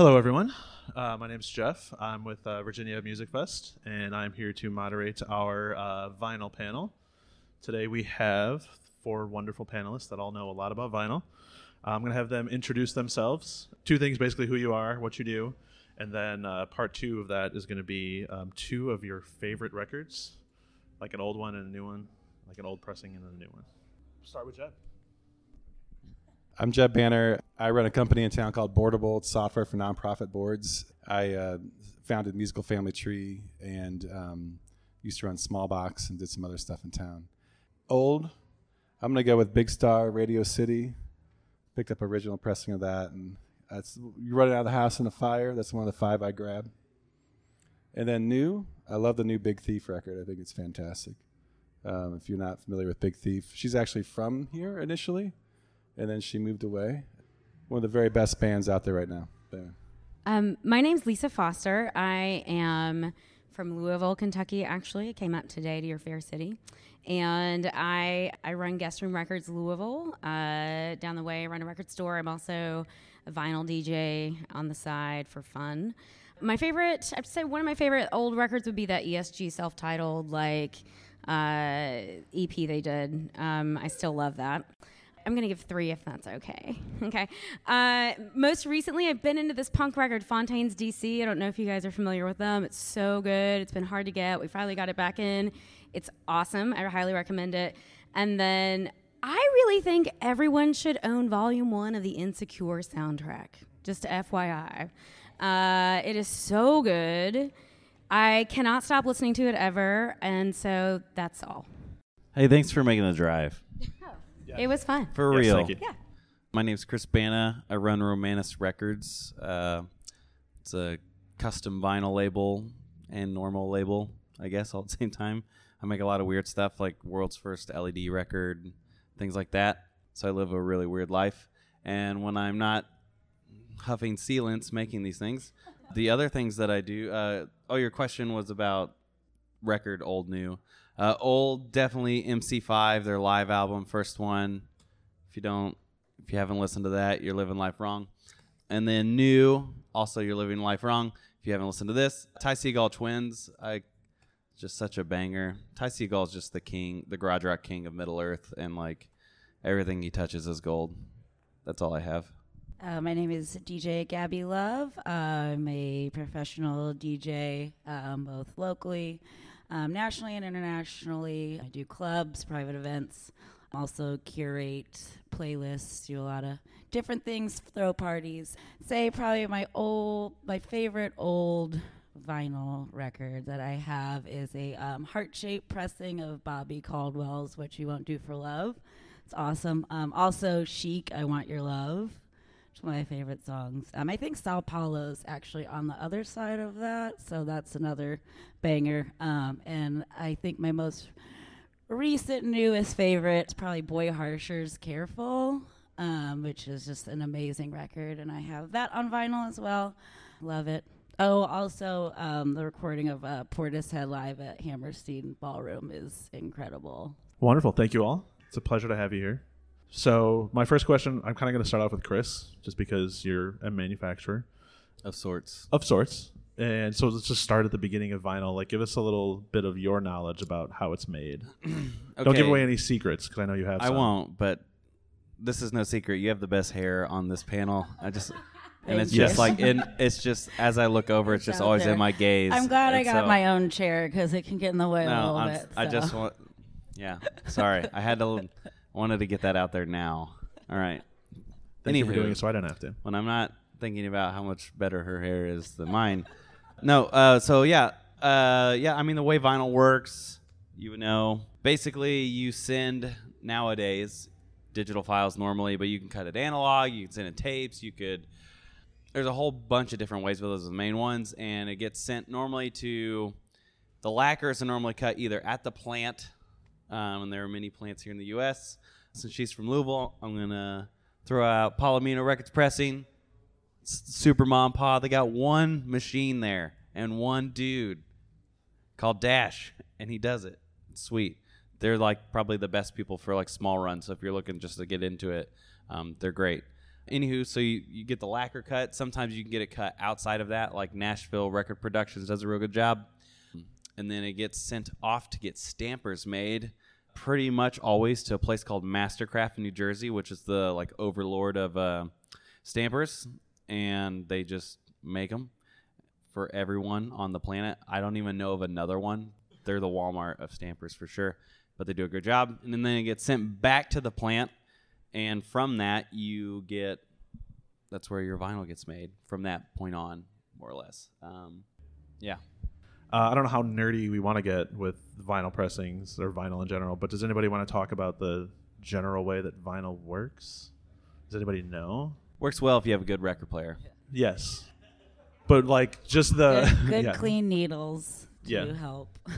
Hello, everyone. Uh, my name is Jeff. I'm with uh, Virginia Music Fest, and I'm here to moderate our uh, vinyl panel. Today we have four wonderful panelists that all know a lot about vinyl. I'm going to have them introduce themselves. Two things basically who you are, what you do, and then uh, part two of that is going to be um, two of your favorite records, like an old one and a new one, like an old pressing and a new one. Start with Jeb. I'm Jeb Banner. I run a company in town called Boardable. It's software for nonprofit boards. I uh, founded Musical Family Tree and um, used to run Smallbox and did some other stuff in town. Old, I'm gonna go with Big Star Radio City. Picked up original pressing of that, and that's you running out of the house in a fire. That's one of the five I grabbed. And then new, I love the new Big Thief record. I think it's fantastic. Um, if you're not familiar with Big Thief, she's actually from here initially and then she moved away. One of the very best bands out there right now. Um, my name's Lisa Foster. I am from Louisville, Kentucky. Actually, I came up today to your fair city, and I I run Guest Room Records Louisville. Uh, down the way, I run a record store. I'm also a vinyl DJ on the side for fun. My favorite, I'd say, one of my favorite old records would be that ESG self-titled like uh, EP they did. Um, I still love that. I'm gonna give three if that's okay. okay. Uh, most recently, I've been into this punk record, Fontaines DC. I don't know if you guys are familiar with them. It's so good. It's been hard to get. We finally got it back in. It's awesome. I highly recommend it. And then I really think everyone should own Volume One of the Insecure soundtrack. Just FYI, uh, it is so good. I cannot stop listening to it ever, and so that's all. Hey, thanks for making the drive. It was fun. For Yes, real. thank you. Yeah. My name's Chris Bana. I run Romanus Records. Uh, it's a custom vinyl label and normal label, I guess, all at the same time. I make a lot of weird stuff like world's first LED record, things like that. So I live a really weird life. And when I'm not huffing sealants making these things, the other things that I do. Uh, oh, your question was about record, old, new. Uh, old, definitely MC5, their live album, first one. If you don't, if you haven't listened to that, you're living life wrong. And then new, also you're living life wrong. If you haven't listened to this, Ty Segall Twins, I just such a banger. Ty Segall is just the king, the garage rock king of Middle Earth, and like everything he touches is gold. That's all I have. Uh, my name is DJ Gabby Love. I'm a professional DJ, um, both locally, um, nationally, and internationally. I do clubs, private events, also curate playlists, do a lot of different things, throw parties. Say probably my old, my favorite old vinyl record that I have is a um, heart-shaped pressing of Bobby Caldwell's "What You Won't Do for Love." It's awesome. Um, also, Chic, "I Want Your Love." It's one of my favorite songs. Um, I think Sao Paulo's actually on the other side of that, so that's another banger. Um, and I think my most recent newest favorite is probably Boy Harsher's "Careful," um, which is just an amazing record, and I have that on vinyl as well. Love it. Oh, also um, the recording of uh, Portishead live at Hammerstein Ballroom is incredible. Wonderful. Thank you all. It's a pleasure to have you here. So, my first question, I'm kind of going to start off with Chris, just because you're a manufacturer Of sorts. of sorts. And so, let's just start at the beginning of vinyl. Like, give us a little bit of your knowledge about how it's made. Don't give away any secrets, because I know you have. I some. won't, but this is no secret. You have the best hair on this panel. I just and Thank it's you. just like in it's just as I look over, it's just always there. in my gaze. I'm glad I got so- my own chair because it can get in the way a No, little I'm, bit. I just want. Yeah, sorry. I had to wanted to get that out there now. All right. Thank you for Anywho. doing it, so I don't have to. when I'm not thinking about how much better her hair is than mine. No, uh, so yeah, uh, yeah. I mean, the way vinyl works, you know, basically you send nowadays digital files normally, but you can cut it analog. You can send it tapes. You could. There's a whole bunch of different ways, but those are the main ones, and it gets sent normally to the lacquers are normally cut either at the plant, um, and there are many plants here in the U.S. Since she's from Louisville, I'm gonna throw out Palomino Records Pressing, Super Mom Pa. They got one machine there and one dude called Dash, and he does it. It's sweet. They're like probably the best people for like small runs. So if you're looking just to get into it, um, they're great. Anywho, so you, you get the lacquer cut. Sometimes you can get it cut outside of that, like Nashville Record Productions does a real good job. And then it gets sent off to get stampers made pretty much always to a place called Mastercraft in New Jersey, which is the like overlord of uh, stampers. And they just make them for everyone on the planet. I don't even know of another one. They're the Walmart of stampers for sure, but they do a good job. And then it gets sent back to the plant, and from that you get that's where your vinyl gets made from that point on, more or less. Um, yeah. Uh, I don't know how nerdy we want to get with vinyl pressings or vinyl in general, but does anybody want to talk about the general way that vinyl works? Does anybody know? Works well if you have a good record player. Yes, but like just the Good, good yeah. clean needles to Yeah. help.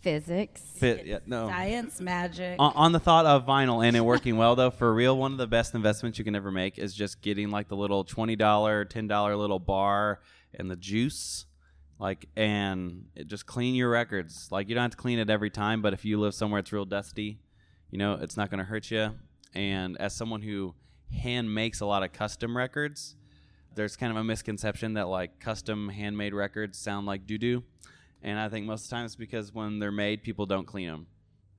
Physics. Fit, yeah, no. Science, magic. on, on the thought of vinyl and it working well though for real one of the best investments you can ever make is just getting like the little $20 $10 little bar and the juice like and it just clean your records like you don't have to clean it every time but if you live somewhere it's real dusty you know it's not going to hurt you and as someone who hand makes a lot of custom records there's kind of a misconception that like custom handmade records sound like doo-doo and i think most of the time it's because when they're made people don't clean them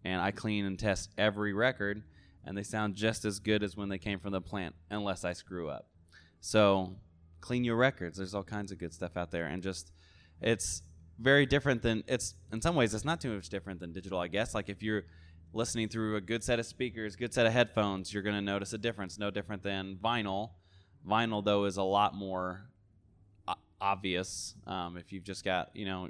and I clean and test every record, and they sound just as good as when they came from the plant, unless I screw up. So, clean your records. There's all kinds of good stuff out there, and just it's very different than it's in some ways it's not too much different than digital, I guess. Like if you're listening through a good set of speakers, good set of headphones, you're going to notice a difference. No different than vinyl. Vinyl though is a lot more obvious um, if you've just got you know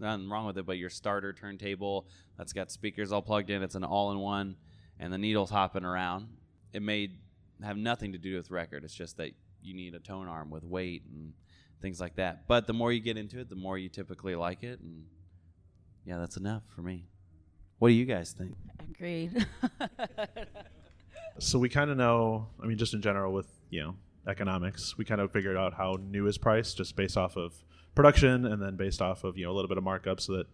nothing wrong with it, but your starter turntable that's got speakers all plugged in. It's an all-in-one, and the needles hopping around. It may have nothing to do with record. It's just that you need a tone arm with weight and things like that. But the more you get into it, the more you typically like it, and yeah, that's enough for me. What do you guys think? Agreed. So we kind of know. I mean, just in general with you know economics, we kind of figured out how new is priced just based off of production, and then based off of you know a little bit of markup, so that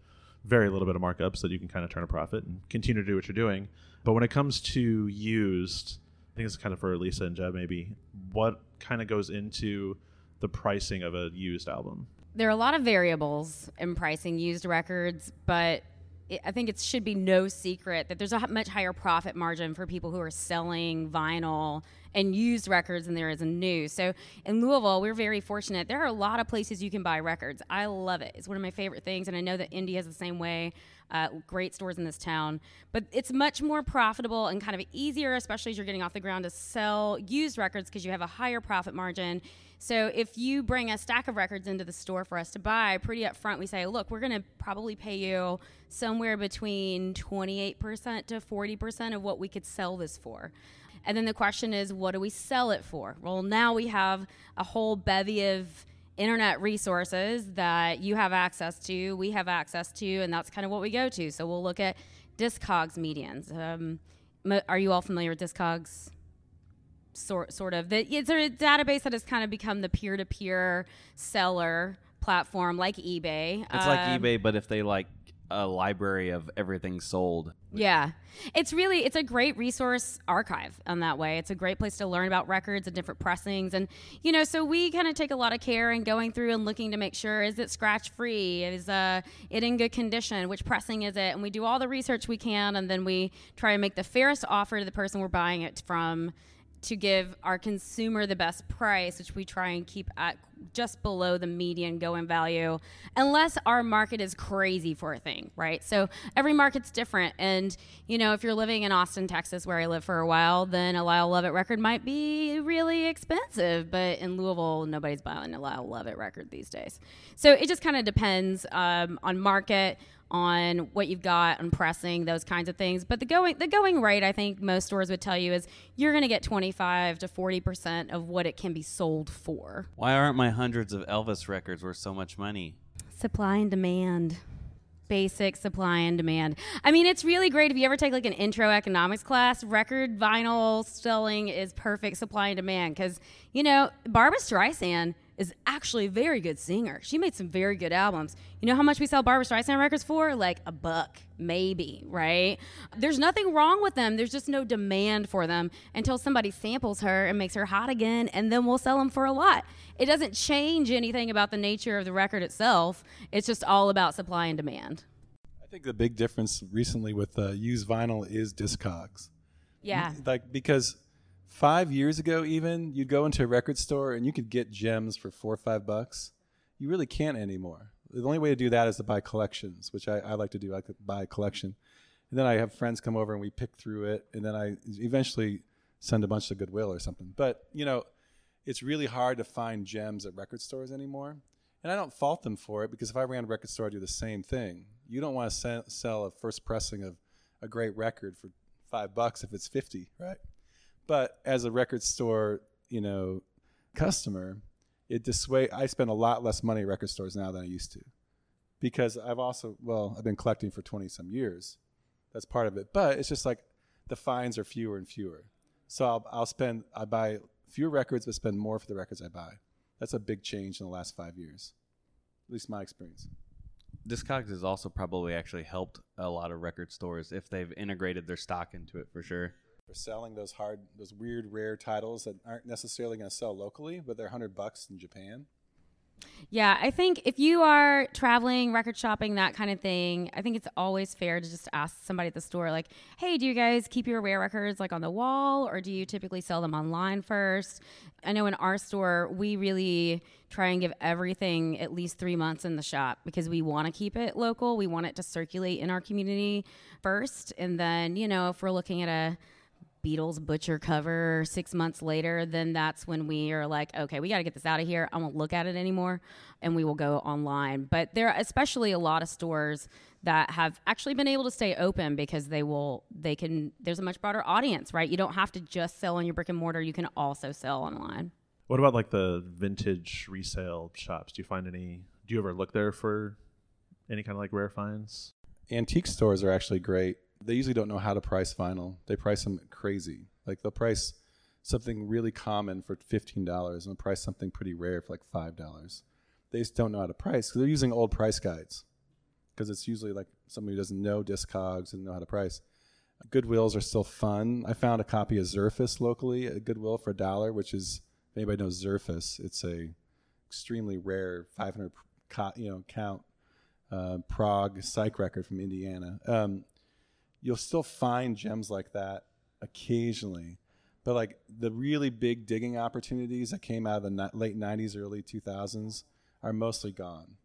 very little bit of markup, so that you can kind of turn a profit and continue to do what you're doing. But when it comes to used, I think it's kind of for Lisa and Jeb maybe. What kind of goes into the pricing of a used album? there are a lot of variables in pricing used records, but it, I think it should be no secret that there's a much higher profit margin for people who are selling vinyl and used records than there is in new. So in Louisville, we're very fortunate. There are a lot of places you can buy records. I love it. It's one of my favorite things, and I know that Indy is the same way. Uh, great stores in this town, but it's much more profitable and kind of easier, especially as you're getting off the ground, to sell used records because you have a higher profit margin. So if you bring a stack of records into the store for us to buy, pretty upfront, we say, look, we're going to probably pay you somewhere between 28% to 40% of what we could sell this for. And then the question is, what do we sell it for? Well, now we have a whole bevy of internet resources that you have access to, we have access to, and that's kind of what we go to. So we'll look at Discogs medians. Um, are you all familiar with Discogs? Sort sort of the, it's a database that has kind of become the peer-to-peer seller platform like eBay. It's like Um, eBay, but if they like a library of everything sold. Yeah. It's really it's a great resource archive on that way. It's a great place to learn about records and different pressings and you know, so we kind of take a lot of care in going through and looking to make sure is it scratch free? Is uh it in good condition? Which pressing is it? And we do all the research we can and then we try to make the fairest offer to the person we're buying it from to give our consumer the best price, which we try and keep at just below the median going value, unless our market is crazy for a thing, right? So every market's different. And, you know, if you're living in Austin, Texas, where I lived for a while, then a Lyle Lovett record might be really expensive. But in Louisville, nobody's buying a Lyle Lovett record these days. So it just kind of depends um, on market, on what you've got on pressing those kinds of things. But the going the going rate i think most stores would tell you is you're going to get 25 to 40% of what it can be sold for. Why aren't my hundreds of Elvis records worth so much money? supply and demand. Basic supply and demand. I mean it's really great if you ever take like an intro economics class record vinyl selling is perfect supply and demand because you know barbra streisand is actually a very good singer. She made some very good albums. You know how much we sell Barbra Streisand records for? Like a buck, maybe, right? There's nothing wrong with them. There's just no demand for them until somebody samples her and makes her hot again, and then we'll sell them for a lot. It doesn't change anything about the nature of the record itself. It's just all about supply and demand. I think the big difference recently with uh, used vinyl is Discogs. Yeah. Like because five years ago, even you'd go into a record store and you could get gems for four or five bucks. You really can't anymore. The only way to do that is to buy collections, which I, I like to do. I to buy a collection, and then I have friends come over and we pick through it, and then I eventually send a bunch to Goodwill or something. But you know, it's really hard to find gems at record stores anymore. And I don't fault them for it because if I ran a record store, I'd do the same thing. You don't want to sell, sell a first pressing of a great record for five bucks if it's 50, right? But as a record store, you know, customer, it dissuade. I spend a lot less money at record stores now than I used to, because I've also well, I've been collecting for twenty some years. That's part of it. But it's just like the fines are fewer and fewer. So I'll I'll spend I buy fewer records but spend more for the records I buy. That's a big change in the last five years, at least my experience. Discogs has also probably actually helped a lot of record stores if they've integrated their stock into it for sure. For selling those hard, those weird, rare titles that aren't necessarily going to sell locally, but they're hundred bucks in Japan. Yeah, I think if you are traveling, record shopping, that kind of thing, I think it's always fair to just ask somebody at the store, like, hey, do you guys keep your rare records like on the wall or do you typically sell them online first? I know in our store, we really try and give everything at least three months in the shop because we want to keep it local. We want it to circulate in our community first. And then, you know, if we're looking at a Beatles Butcher cover six months later, then that's when we are like, okay, we got to get this out of here. I won't look at it anymore, and we will go online. But there are especially a lot of stores that have actually been able to stay open because they will, they can, there's a much broader audience, right? You don't have to just sell on your brick and mortar, you can also sell online. What about like the vintage resale shops? Do you find any? Do you ever look there for any kind of like rare finds? Antique stores are actually great they usually don't know how to price vinyl. They price them crazy. Like they'll price something really common for fifteen dollars and they'll price something pretty rare for like five dollars. They just don't know how to price because they're using old price guides. Because it's usually like somebody who doesn't know Discogs and know how to price. Goodwills are still fun. I found a copy of Zerfas locally at Goodwill for a dollar, which is if anybody knows Zerfas, it's a extremely rare 500 you know count uh, prog psych record from Indiana. Um, you'll still find gems like that occasionally but like the really big digging opportunities that came out of the late 90s early 2000s are mostly gone.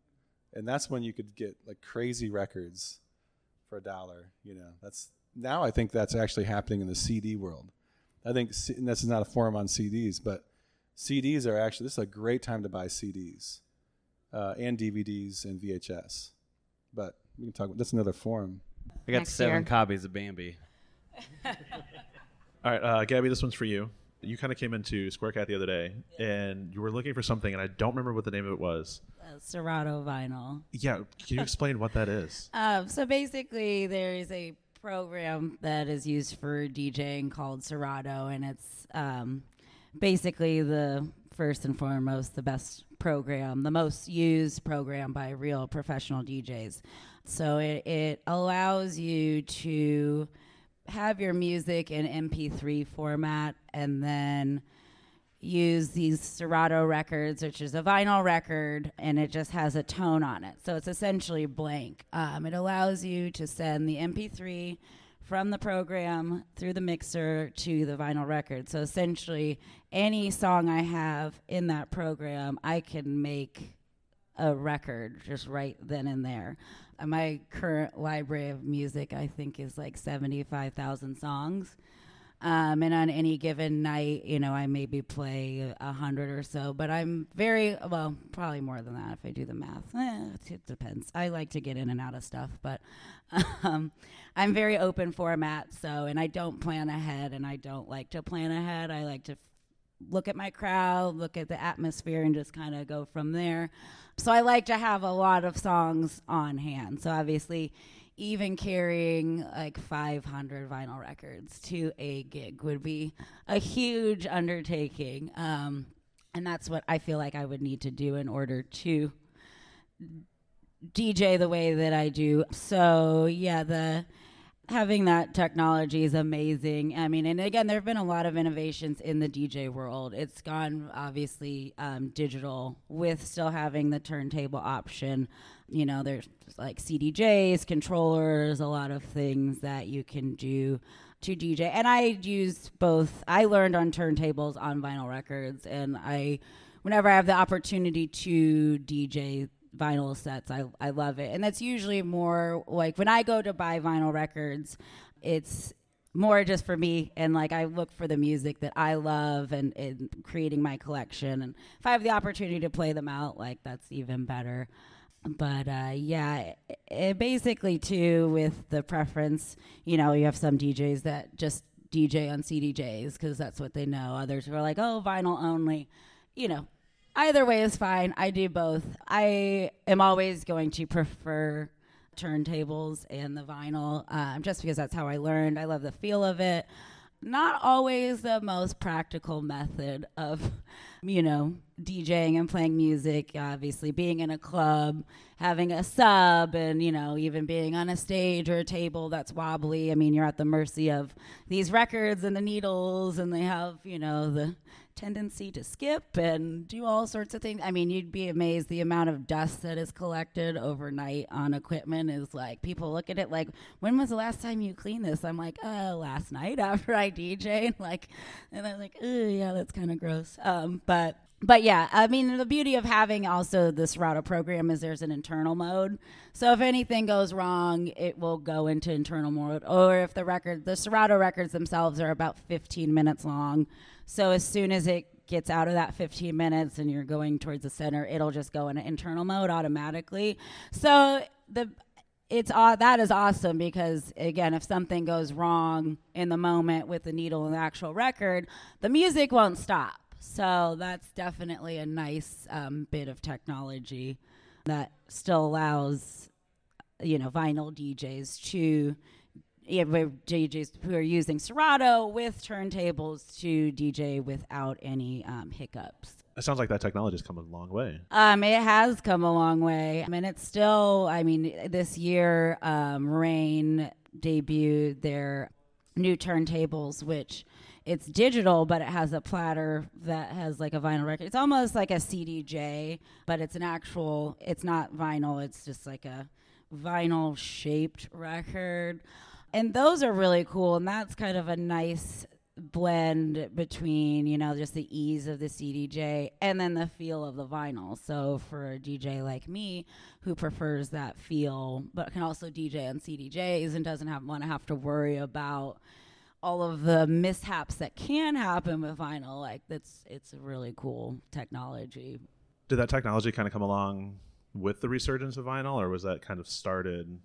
And that's when you could get like crazy records for a dollar you know? That's now i think that's actually happening in the cd world. I think and this is not a forum on cds but cds are actually this is a great time to buy cds uh, and dvds and vhs but we can talk that's another forum I got Next seven year. copies of Bambi. All right, uh, Gabby, this one's for you. You kind of came into Square Cat the other day, and you were looking for something, and I don't remember what the name of it was. Uh, Serato vinyl. Yeah, can you explain what that is? Um, so basically, there is a program that is used for DJing called Serato, and it's um, basically the first and foremost the best program, the most used program by real professional DJs. So it, it allows you to have your music in MP3 format and then use these Serato records, which is a vinyl record, and it just has a tone on it. So it's essentially blank. Um, it allows you to send the MP3 from the program through the mixer to the vinyl record. So essentially, any song I have in that program, I can make a record just right then and there. Uh, my current library of music, I think, is like 75,000 songs. Um, and on any given night, you know, I maybe play a hundred or so, but I'm very well, probably more than that if I do the math. Eh, it depends. I like to get in and out of stuff, but um, I'm very open format. So, and I don't plan ahead, and I don't like to plan ahead. I like to look at my crowd, look at the atmosphere, and just kind of go from there. So, I like to have a lot of songs on hand. So, obviously even carrying like 500 vinyl records to a gig would be a huge undertaking. Um, And that's what I feel like I would need to do in order to DJ the way that I do. So, yeah, the having that technology is amazing. I mean, and again, there have been a lot of innovations in the DJ world. It's gone obviously um, digital with still having the turntable option. You know, there's like CDJs, controllers, a lot of things that you can do to DJ. And I use both. I learned on turntables on vinyl records, and I, whenever I have the opportunity to DJ vinyl sets. I I love it, and that's usually more like when I go to buy vinyl records, it's more just for me. And like I look for the music that I love and, and creating my collection. And if I have the opportunity to play them out like that's even better. But uh, yeah it, it basically too with the preference you know you have some DJs that just DJ on CDJs because that's what they know. Others are like oh vinyl only you know either way is fine. I do both. I am always going to prefer turntables and the vinyl um, just because that's how I learned. I love the feel of it. Not always the most practical method of, you know, DJing and playing music. Obviously, being in a club, having a sub, and, you know, even being on a stage or a table that's wobbly. I mean, you're at the mercy of these records and the needles, and they have, you know, the tendency to skip and do all sorts of things. I mean, you'd be amazed the amount of dust that is collected overnight on equipment is like people look at it like, when was the last time you cleaned this? I'm like, uh, last night after I DJ. Like, and I'm like, oh yeah, that's kind of gross. Um, but but yeah, I mean, the beauty of having also the Serato program is there's an internal mode. So if anything goes wrong, it will go into internal mode. Or if the record, the Serato records themselves are about 15 minutes long. So as soon as it gets out of that 15 minutes and you're going towards the center, it'll just go into internal mode automatically. So the it's uh, that is awesome because again, if something goes wrong in the moment with the needle and the actual record, the music won't stop. So that's definitely a nice um, bit of technology that still allows you know vinyl DJs to yeah, DJs who are using Serato with turntables to DJ without any um, hiccups. It sounds like that technology has come a long way. Um, it has come a long way. I mean, it's still. I mean, this year, um, Rane debuted their new turntables, which it's digital, but it has a platter that has like a vinyl record. It's almost like a CDJ, but it's an actual. It's not vinyl. It's just like a vinyl shaped record and those are really cool and that's kind of a nice blend between you know just the ease of the CDJ and then the feel of the vinyl. So for a DJ like me who prefers that feel but can also DJ on CDJs and doesn't have want to have to worry about all of the mishaps that can happen with vinyl like that's it's a really cool technology. Did that technology kind of come along with the resurgence of vinyl or was that kind of started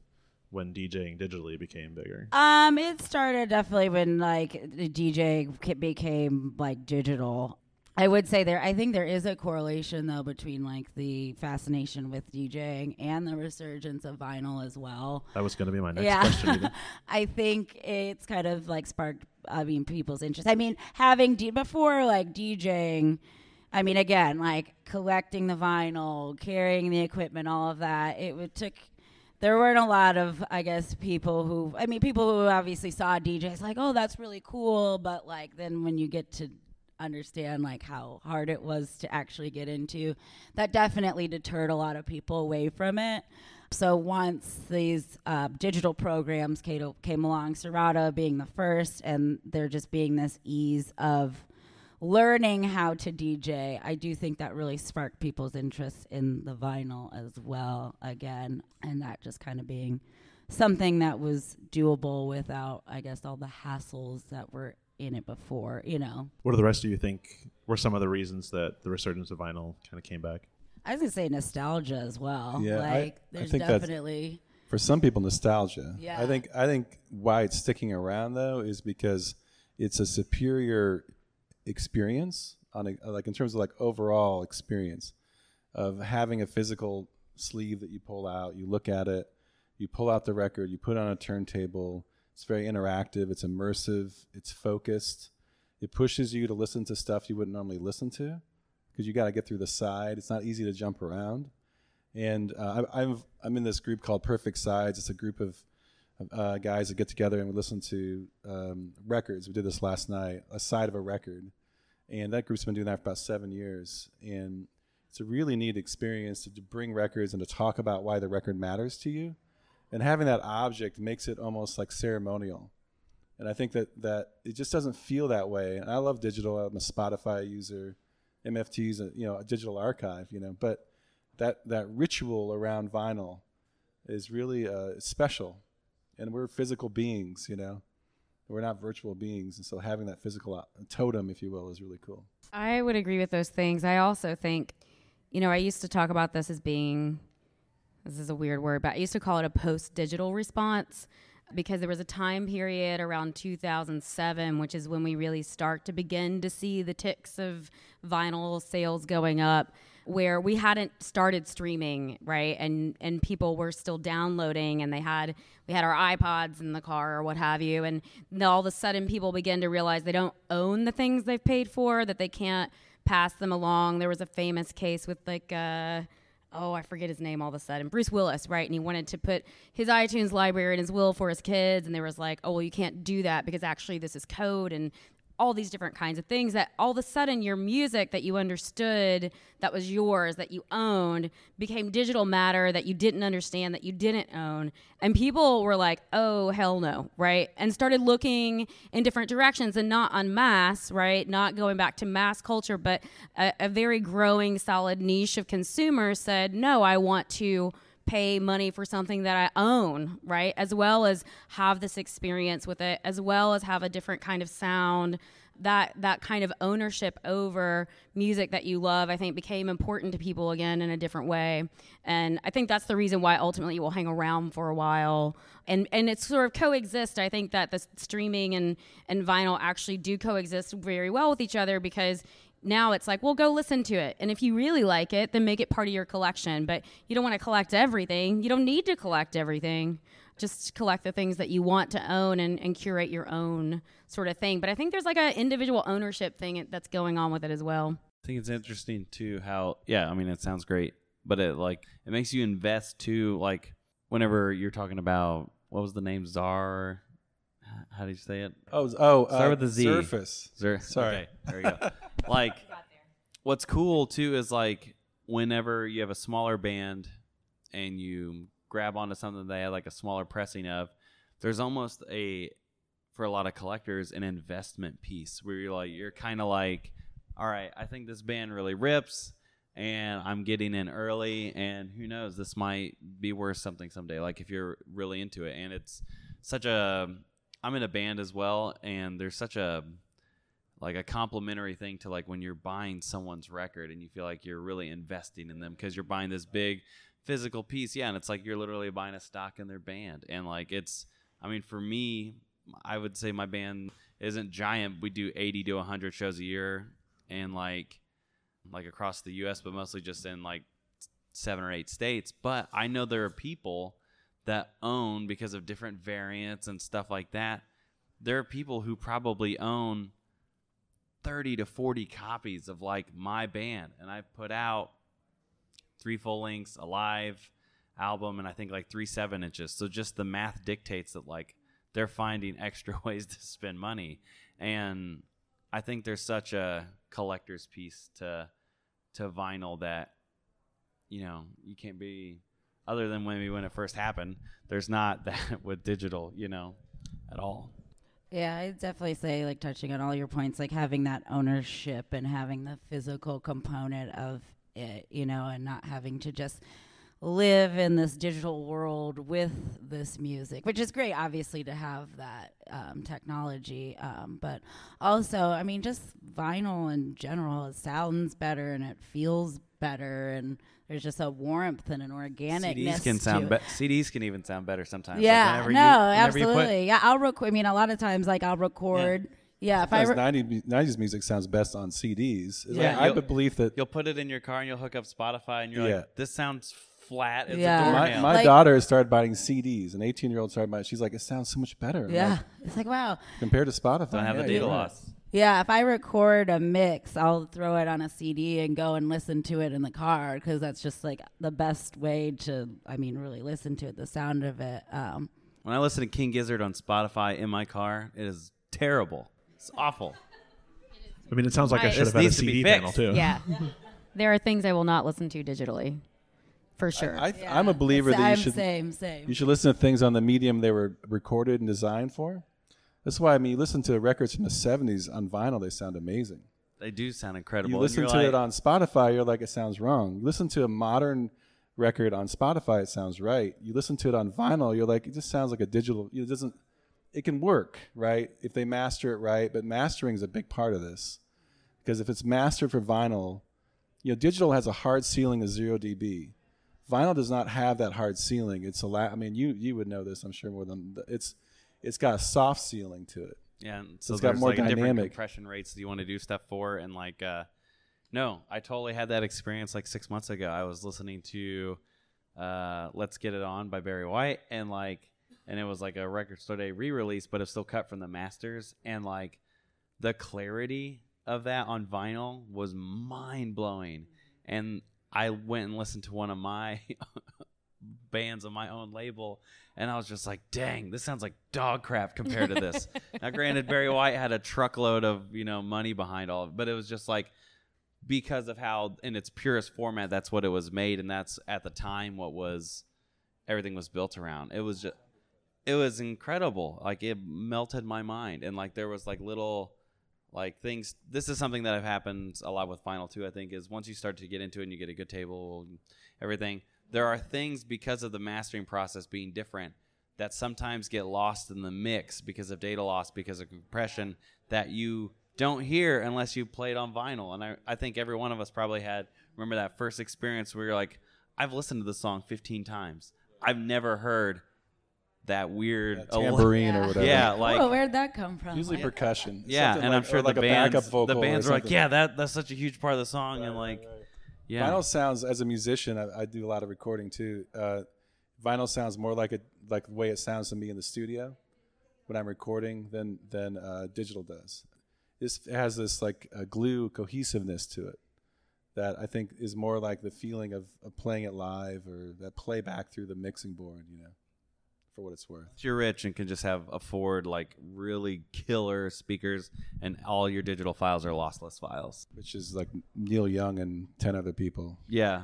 when DJing digitally became bigger? Um, it started definitely when like DJ became like digital. I would say there. I think there is a correlation though between like the fascination with DJing and the resurgence of vinyl as well. That was going to be my next yeah. question. I think it's kind of like sparked. I mean, people's interest. I mean, having D- before like DJing. I mean, again, like collecting the vinyl, carrying the equipment, all of that. It would took there weren't a lot of, I guess, people who, I mean, people who obviously saw DJs like, oh, that's really cool. But like, then when you get to understand like how hard it was to actually get into, that definitely deterred a lot of people away from it. So once these uh, digital programs came, came along, Serato being the first, and there just being this ease of learning how to DJ, I do think that really sparked people's interest in the vinyl as well again, and that just kind of being something that was doable without, I guess, all the hassles that were in it before, you know. What do the rest of you think were some of the reasons that the resurgence of vinyl kind of came back? I was gonna say nostalgia as well. Yeah, like I, there's I definitely for some people nostalgia. Yeah. I think I think why it's sticking around though is because it's a superior experience on a, like in terms of like overall experience of having a physical sleeve that you pull out, you look at it, you pull out the record, you put on a turntable. It's very interactive, it's immersive, it's focused. It pushes you to listen to stuff you wouldn't normally listen to. because you got to get through the side. It's not easy to jump around. And uh, I, I'm I'm in this group called Perfect Sides. It's a group of uh, guys that get together and we listen to um, records. We did this last night, a side of a record, and that group's been doing that for about seven years. And it's a really neat experience to bring records and to talk about why the record matters to you. And having that object makes it almost like ceremonial. And I think that that it just doesn't feel that way. And I love digital. I'm a Spotify user. MFT's a you know a digital archive, you know, but that that ritual around vinyl is really uh, special and we're physical beings you know we're not virtual beings and so having that physical uh, totem if you will is really cool I would agree with those things. I also think, you know, I used to talk about this as being, this is a weird word, but I used to call it a post digital response because there was a time period around 2007, which is when we really start to begin to see the ticks of vinyl sales going up where we hadn't started streaming right? And and people were still downloading and they had we had our ipods in the car or what have you. And all of a sudden people begin to realize they don't own the things they've paid for that they can't pass them along. There was a famous case with like uh oh, I forget his name all of a sudden, Bruce Willis, right? And he wanted to put his iTunes library in his will for his kids, and there was like, oh, well, you can't do that because actually this is code and all these different kinds of things that all of a sudden your music that you understood that was yours that you owned became digital matter that you didn't understand that you didn't own. And people were like oh hell no right? And started looking in different directions and not on mass right? Not going back to mass culture but a, a very growing solid niche of consumers said no i want to pay money for something that I own, right? As well as have this experience with it, as well as have a different kind of sound. That that kind of ownership over music that you love, I think, became important to people again in a different way, and I think that's the reason why ultimately it will hang around for a while, and and it's sort of coexist. I think that the streaming and and vinyl actually do coexist very well with each other because now it's like, well, go listen to it. And if you really like it, then make it part of your collection. But you don't want to collect everything. You don't need to collect everything. Just collect the things that you want to own and, and curate your own sort of thing. But I think there's like an individual ownership thing that's going on with it as well. I think it's interesting too how yeah, I mean it sounds great, but it like it makes you invest too like whenever you're talking about what was the name Czar how do you say it? oh oh Start uh, with the Z. surface Zer- Sorry. Okay, there you go. like what's cool too is like whenever you have a smaller band and you grab onto something they have like a smaller pressing of, there's almost a for a lot of collectors an investment piece where you're like you're kind of like, all right, I think this band really rips. And I'm getting in early, and who knows, this might be worth something someday. Like if you're really into it, and it's such a, I'm in a band as well, and there's such a, like a complimentary thing to like when you're buying someone's record and you feel like you're really investing in them because you're buying this big physical piece. Yeah and it's like you're literally buying a stock in their band. And like it's i mean for me i would say my band isn't giant. We do 80 to 100 shows a year and like like across the us but mostly just in like seven or eight states. But i know there are people that own because of different variants and stuff like that there are people who probably own 30 to 40 copies of like my band. And i put out three full lengths a live album and i think like three seven inches. So just the math dictates that like they're finding extra ways to spend money. And i think there's such a collector's piece to to vinyl that you know you can't be other than maybe when it first happened there's not that with digital you know at all Yeah, I'd definitely say, like, touching on all your points, like having that ownership and having the physical component of it, you know, and not having to just live in this digital world with this music, which is great, obviously, to have that um, technology. Um, but also, I mean, just vinyl in general, it sounds better and it feels better. And there's just a warmth and an organicness. CDs can sound it. better. CDs can even sound better sometimes. Yeah, whenever no, you- whenever you put- absolutely. yeah, I'll record. I mean, a lot of times, like I'll record. Yeah, if I re- 90, 90s music sounds best on CDs. Yeah, like, I you'll- have a belief that You'll put it in your car and you'll hook up Spotify and you're Yeah. like, this sounds flat as Yeah. a my, doornail. my Like- daughter started buying CDs. An 18 year old started buying. She's like, it sounds so much better. Yeah, like, it's like wow. compared to Spotify. Don't have yeah, the data you're loss. Yeah, if I record a mix, I'll throw it on a CD and go and listen to it in the car because that's just like the best way to, I mean, really listen to it, the sound of it. Um, When I listen to King Gizzard on Spotify in my car, it is terrible. It's awful. I mean, it sounds like I Right. should have had a needs to be CD panel too. Yeah. there are things I will not listen to digitally, for sure. I, I'm a believer that you I'm should same, same. you should listen to things on the medium they were recorded and designed for. That's why I mean, you listen to records from the '70s on vinyl; they sound amazing. They do sound incredible. You listen to like- it on Spotify, you're like, it sounds wrong. You listen to a modern record on Spotify, it sounds right. You listen to it on vinyl, you're like, it just sounds like a digital. It doesn't. It can work, right, if they master it right. But mastering is a big part of this, because if it's mastered for vinyl, you know, digital has a hard ceiling of zero dB. Vinyl does not have that hard ceiling. It's a la- I mean, you you would know this, I'm sure more than it's. It's got a soft ceiling to it. Yeah, and so it's got more like dynamic. compression rates that you want to do stuff for, and like, uh, no, I totally had that experience like six months ago. I was listening to uh, "Let's Get It On" by Barry White, and like, and it was like a record store day re-release, but it's still cut from the masters, and like, the clarity of that on vinyl was mind blowing, and I went and listened to one of my bands on my own label and I was just like, dang, this sounds like dog crap compared to this. now, granted, Barry White had a truckload of you know money behind all of it, but it was just like because of how in its purest format that's what it was made, and that's at the time what was everything was built around. It was just it was incredible. Like it melted my mind, and like there was like little like things. This is something that have happened a lot with Final two I think is once you start to get into it and you get a good table, and everything. There are things because of the mastering process being different that sometimes get lost in the mix because of data loss, because of compression that you don't hear unless you play it on vinyl. And I, I think every one of us probably had remember that first experience where you're like, I've listened to the song 15 times. I've never heard that weird Yeah, tambourine or whatever. Yeah, like oh, where'd that come from? Usually Like- percussion. yeah, Something and I'm sure or like the a backup bands, the bands were like, yeah, that that's such a huge part of the song, and like, yeah, Vinyl sounds as a musician. I, I do a lot of recording too. Uh, vinyl sounds more like it, like the way it sounds to me in the studio when I'm recording than than uh, digital does. This has this like a glue cohesiveness to it that I think is more like the feeling of, of playing it live or that playback through the mixing board. You know, for what it's worth. if you're rich and can just have afford like really killer speakers, and all your digital files are lossless files. Which is like Neil Young and ten other people. Yeah.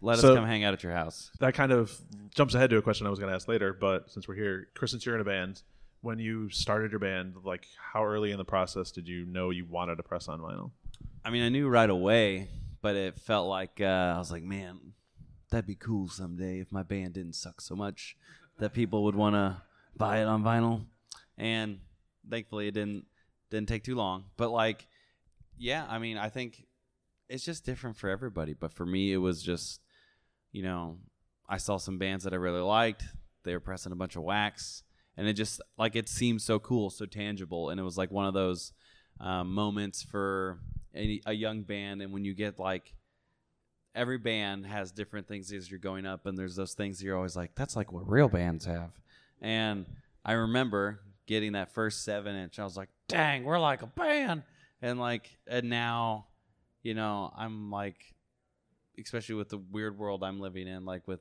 Let So- us come hang out at your house. That kind of jumps ahead to a question I was going to ask later. But since we're here, Chris, since you're in a band, when you started your band, like how early in the process did you know you wanted to press on vinyl? I mean, I knew right away, but it felt like uh, I was like, man, that'd be cool someday if my band didn't suck so much that people would want to buy it on vinyl. And thankfully, it didn't didn't take too long. But like, yeah, I mean, I think it's just different for everybody. But for me, it was just, you know, I saw some bands that I really liked. They were pressing a bunch of wax, and it just like it seemed so cool, so tangible, and it was like one of those um, moments for a, a young band. And when you get like every band has different things as you're going up, and there's those things you're always like, that's like what real bands have. And I remember getting that first seven inch. I was like, dang, we're like a band. And like, and now, you know, I'm like, especially with the weird world I'm living in, like with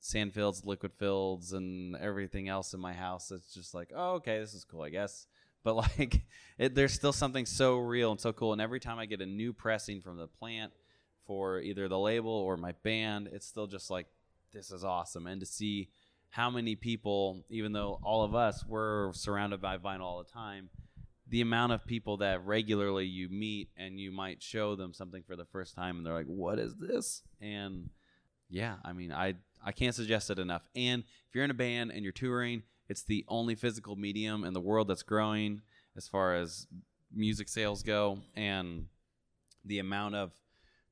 sand fields, liquid fields, and everything else in my house. It's just like, oh, okay, this is cool, I guess. But like, it, there's still something so real and so cool. And every time I get a new pressing from the plant for either the label or my band, it's still just like, this is awesome. And to see how many people, even though all of us were surrounded by vinyl all the time, the amount of people that regularly you meet and you might show them something for the first time and they're like, "What is this?" And yeah, I mean, I I can't suggest it enough. And if you're in a band and you're touring, it's the only physical medium in the world that's growing as far as music sales go and the amount of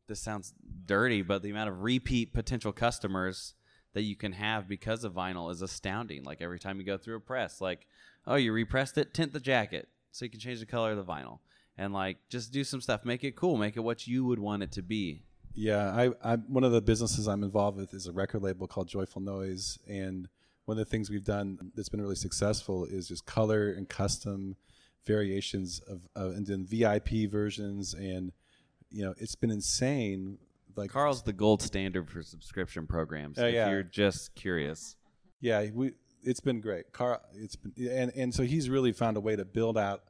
this sounds dirty, but the amount of repeat potential customers that you can have because of vinyl is astounding. Like every time you go through a press, like, oh, you repressed it, tint the jacket so you can change the color of the vinyl. And like just do some stuff, make it cool, make it what you would want it to be. Yeah, I, I one of the businesses I'm involved with is a record label called Joyful Noise, and one of the things we've done that's been really successful is just color and custom variations of uh, and then VIP versions, and you know it's been insane. Like Carl's the gold standard for subscription programs. Oh, if yeah. you're just curious. Yeah, we it's been great. Carl, it's been and and so he's really found a way to build out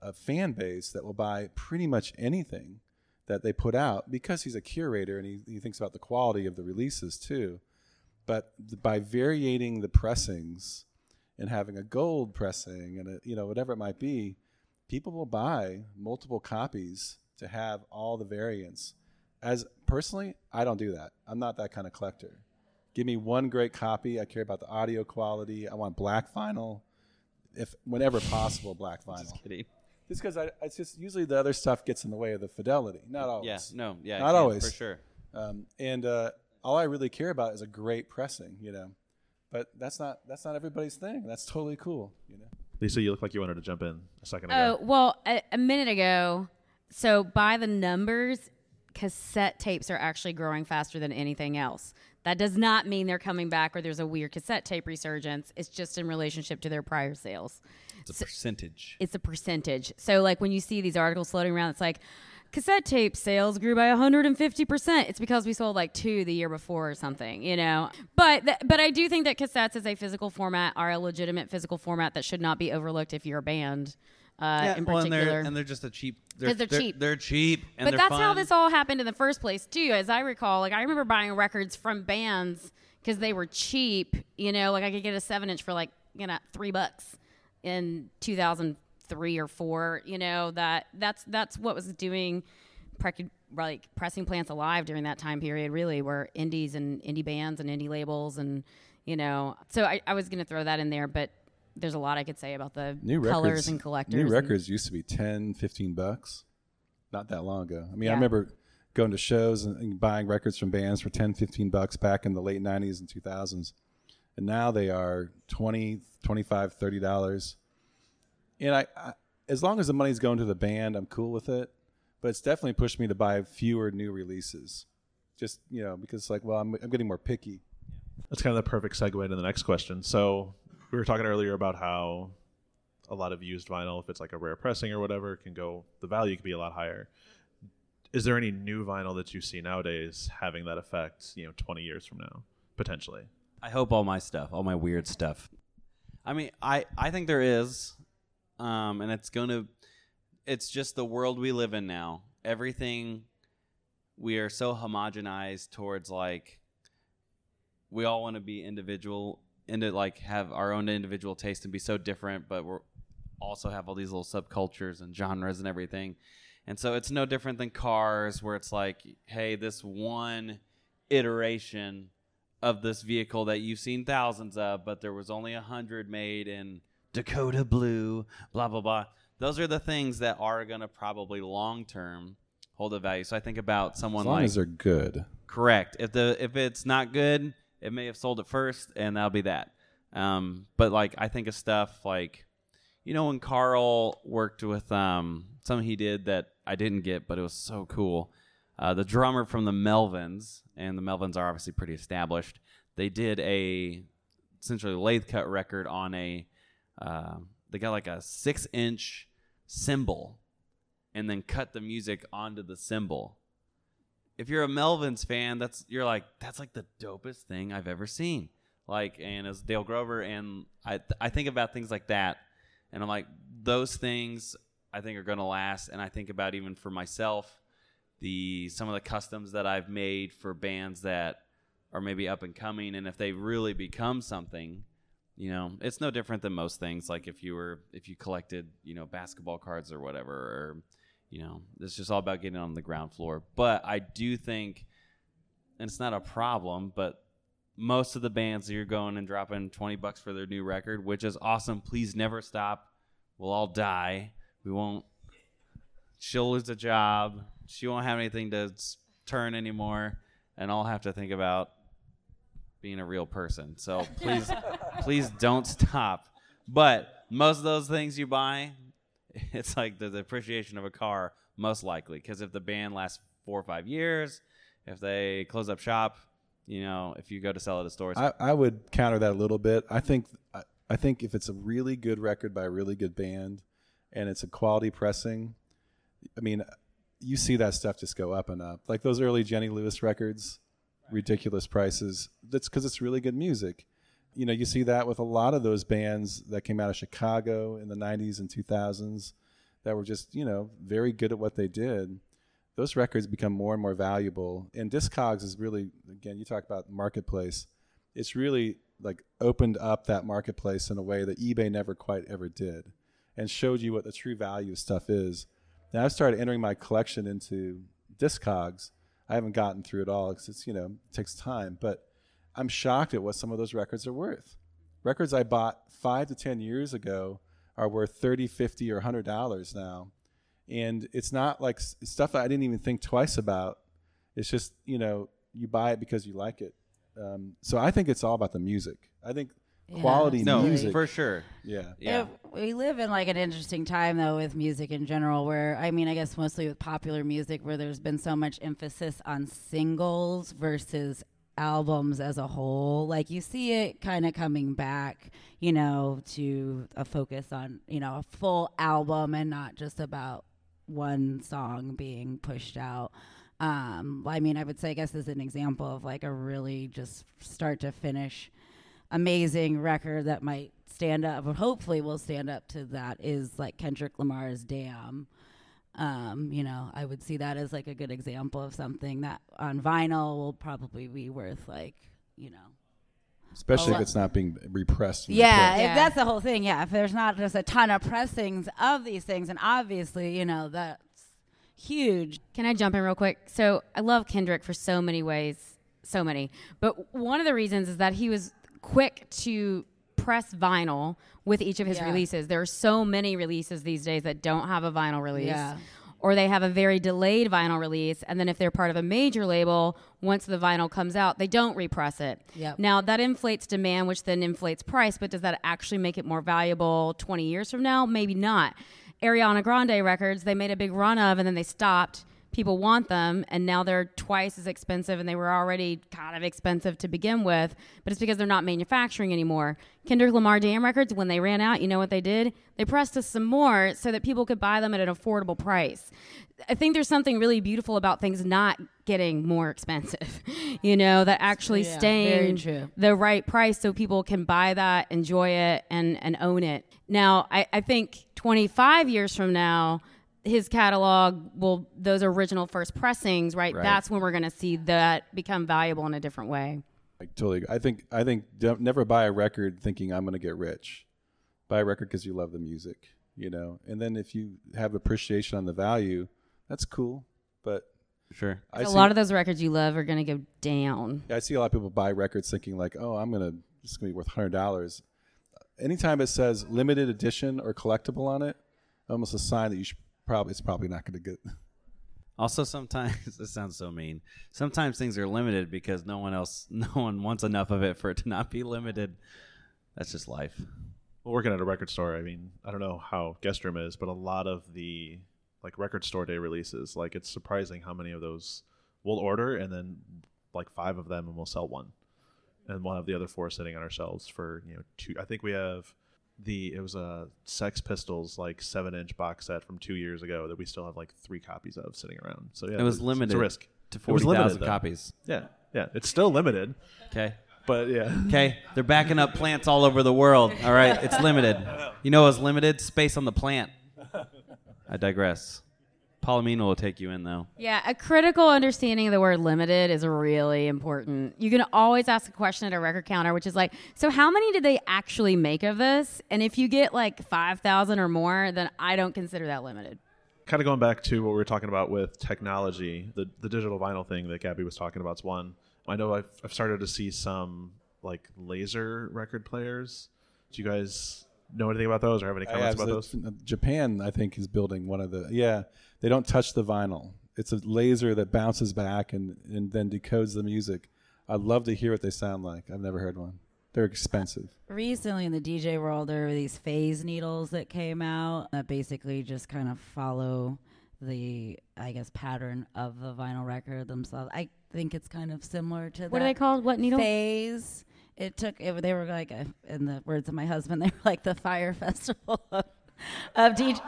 a fan base that will buy pretty much anything that they put out because he's a curator and he, he thinks about the quality of the releases too. But by varying the pressings and having a gold pressing and a, you know whatever it might be, people will buy multiple copies to have all the variants. As personally, I don't do that. I'm not that kind of collector. Give me one great copy. I care about the audio quality. I want black vinyl, if whenever possible, black vinyl. Just Kidding. Just because I, it's just usually the other stuff gets in the way of the fidelity. Not always. Yeah, no, yeah, Not can, always. for sure. Um, and uh, all I really care about is a great pressing, you know. But that's not that's not everybody's thing. That's totally cool, you know. Lisa, you look like you wanted to jump in a second ago. Oh, ago. well, a, a minute ago. So by the numbers, cassette tapes are actually growing faster than anything else. That does not mean they're coming back or there's a weird cassette tape resurgence. It's just in relationship to their prior sales. It's a percentage. It's a percentage. So like when you see these articles floating around, it's like cassette tape sales grew by 150%. It's because we sold like two the year before or something, you know. But th- but I do think that cassettes as a physical format are a legitimate physical format that should not be overlooked if you're a band. Uh, in well, and they're and they're just a cheap. They're, 'Cause they're cheap. They're cheap, and but they're that's how this all happened in the first place too as i recall. Like i remember buying records from bands because they were cheap you know? Like i could get a seven inch for like you know three bucks in 2003 or four you know? That that's that's what was doing prec- like pressing plants alive during that time period really were indies and indie bands and indie labels and you know? So i, I was going to throw that in there but there's a lot i could say about the New colors records and collectors New and- records used to be 10, 15 bucks. Not that long ago. I mean, I remember going to shows and, and buying records from bands for 10, 15 bucks back in the late 90s and 2000s. And now they are 20, 25, 30 dollars. And I, I as long as the money's going to the band, I'm cool with it. But it's definitely pushed me to buy fewer new releases. Just, you know, because it's like, well, I'm, I'm getting more picky. That's kind of the perfect segue to the next question. So we were talking earlier about how a lot of used vinyl, if it's like a rare pressing or whatever, can go the value can be a lot higher. Is there any new vinyl that you see nowadays having that effect? You know, twenty years from now, potentially. I hope all my stuff, all my weird stuff. I mean, I I think there is, um, and it's gonna. It's just the world we live in now. Everything we are so homogenized towards like we all want to be individual into like have our own individual taste and be so different, but we're also have all these little subcultures and genres and everything. And so it's no different than cars where it's like, hey, this one iteration of this vehicle that you've seen thousands of, but there was only a hundred made in Dakota blue, blah blah blah. Those are the things that are gonna probably long term hold a value. So I think about someone As long like as they're good. Correct. If the if it's not good, it may have sold it first, and that'll be that. Um, but like I think of stuff like, you know, when Carl worked with um something he did that I didn't get, but it was so cool. Uh, the drummer from the Melvins, and the Melvins are obviously pretty established. They did a essentially lathe cut record on a. Uh, they got like a six inch cymbal, and then cut the music onto the cymbal if you're a Melvins fan, that's you're like that's like the dopest thing I've ever seen. Like, and as Dale Crover, and I I think about things like that, and I'm like those things I think are gonna last. And I think about even for myself, the some of the customs that I've made for bands that are maybe up and coming, and if they really become something, you know, it's no different than most things. Like if you were if you collected you know basketball cards or whatever, or you know, it's just all about getting on the ground floor. But I do think, and it's not a problem, but most of the bands that you're going and dropping 20 bucks for their new record, which is awesome. Please never stop. We'll all die. We won't. She'll lose a job. She won't have anything to turn anymore. And I'll have to think about being a real person. So please, please don't stop. But most of those things you buy, it's like the depreciation of a car, most likely. Because if the band lasts four or five years, if they close up shop, you know, if you go to sell it at a store, I, I would counter that a little bit. I think I, I think if it's a really good record by a really good band, and it's a quality pressing. I mean, you see that stuff just go up and up. Like those early Jenny Lewis records, ridiculous prices. That's because it's really good music. You know, you see that with a lot of those bands that came out of Chicago in the 90s and 2000s that were just, you know, very good at what they did. Those records become more and more valuable. And Discogs is really, again, you talk about marketplace. It's really like opened up that marketplace in a way that eBay never quite ever did and showed you what the true value of stuff is. Now I've started entering my collection into Discogs. I haven't gotten through it all because it's, you know, it takes time, but I'm shocked at what some of those records are worth. Records I bought five to 10 years ago are worth 30, 50, or $100 now. And it's not like stuff that I didn't even think twice about. It's just, you know, you buy it because you like it. Um, so I think it's all about the music. I think Yeah, quality No, music. for sure. yeah. Yeah. If- we live in like an interesting time though with music in general where I mean I guess mostly with popular music where there's been so much emphasis on singles versus albums as a whole like you see it kind of coming back you know to a focus on you know a full album and not just about one song being pushed out um i mean i would say i guess as an example of like a really just start to finish amazing record that might stand up, or hopefully will stand up to that, is like Kendrick Lamar's "Damn." Um, you know, I would see that as like a good example of something that on vinyl will probably be worth like, you know, Especially Oh, if it's not being repressed. yeah, repressed. if Yeah. that's the whole thing. Yeah, if there's not just a ton of pressings of these things, and obviously, you know, that's huge. Can I jump in real quick? So I love Kendrick for so many ways, so many. But one of the reasons is that he was quick to press vinyl with each of his Yeah. releases. There are so many releases these days that don't have a vinyl release. Yeah. Or they have a very delayed vinyl release, and then if they're part of a major label, once the vinyl comes out, they don't repress it. Yep. Now that inflates demand, which then inflates price. But does that actually make it more valuable 20 years from now? Maybe not. Ariana Grande records, they made a big run of, and then they stopped. People want them, and now they're twice as expensive, and they were already kind of expensive to begin with. But it's because they're not manufacturing anymore. Kendrick Lamar Damn records, when they ran out, you know what they did? They pressed us some more so that people could buy them at an affordable price. I think there's something really beautiful about things not getting more expensive, you know, that actually Yeah, staying the right price so people can buy that, enjoy it, and, and own it. Now, I, I think 25 years from now, his catalog will, those original first pressings, right? Right. That's when we're going to see that become valuable in a different way. I totally. I think. I think. Don't, never buy a record thinking I'm going to get rich. Buy a record because you love the music, you know. And then if you have appreciation on the value, that's cool. But Sure. I a see, lot of those records you love are going to go down. I see a lot of people buy records thinking like, oh, I'm gonna it's gonna be worth hundred dollars. Anytime it says limited edition or collectible on it, almost a sign that you should probably it's probably not going to get. Also, sometimes this sounds so mean. Sometimes things are limited because no one else, no one wants enough of it for it to not be limited. That's just life. Well, working at a record store, I mean, I don't know how guest room is, but a lot of the like record store day releases, like it's surprising how many of those we'll order and then like five of them and we'll sell one. And we'll have the other four sitting on our shelves for, you know, two I think we have the it was a Sex Pistols like seven inch box set from two years ago that we still have like three copies of sitting around. So yeah, It was it's- limited It's a risk. to It was limited, copies. Yeah, yeah, it's still limited, Okay. but yeah. Okay. They're backing up plants all over the world. All right. It's limited. You know what's limited? Space on the plant. I digress. Palomino will take you in though. Yeah, a critical understanding of the word limited is really important. You can always ask a question at a record counter, which is like, so how many did they actually make of this? And if you get like 5,000 or more, then I don't consider that limited. kind of going back to what we were talking about with technology, the the digital vinyl thing that Gabby was talking about is one. I know I've, I've started to see some like laser record players. Do you guys know anything about those or have any comments have about those? Japan, I think, is building one of the. Yeah, they don't touch the vinyl. It's a laser that bounces back and, and then decodes the music. I'd love to hear what they sound like. I've never heard one. They're expensive. Recently in the DJ world, there were these phase needles that came out that basically just kind of follow the, I guess, pattern of the vinyl record themselves. I think it's kind of similar to What that. are they called? What needle? Phase. It took. It, they were like, a, in the words of my husband, they were like the Fyre Festival of, of DJ.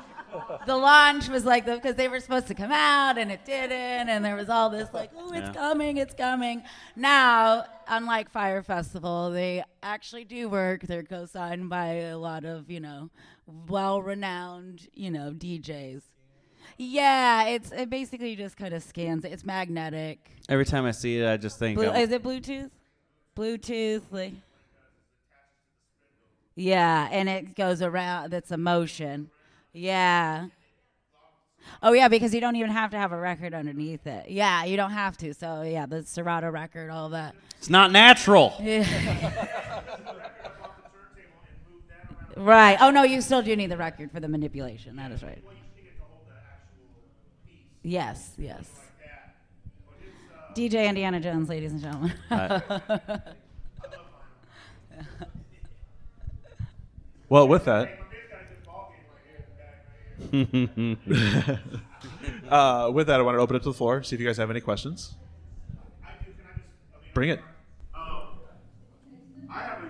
The launch was like because they were supposed to come out and it didn't, and there was all this like, oh, it's Yeah. coming, it's coming. Now, unlike Fyre Festival, they actually do work. They're co-signed by a lot of you know, well-renowned you know DJs. Yeah, it's it basically just kind of scans. it. It's magnetic. Every time I see it, I just think, Blue, is it Bluetooth? Bluetooth, like. Yeah, and it goes around. That's a motion. Yeah. Oh yeah, because you don't even have to have a record underneath it. Yeah, you don't have to. So yeah, the Serato record, all that. it's not natural. Right. Oh no, you still do need the record for the manipulation. That is right. Yes. Yes. DJ Indiana Jones, ladies and gentlemen. Well, with that, uh, with that, I want to open it to the floor. See if you guys have any questions. Bring it. Um, I have a,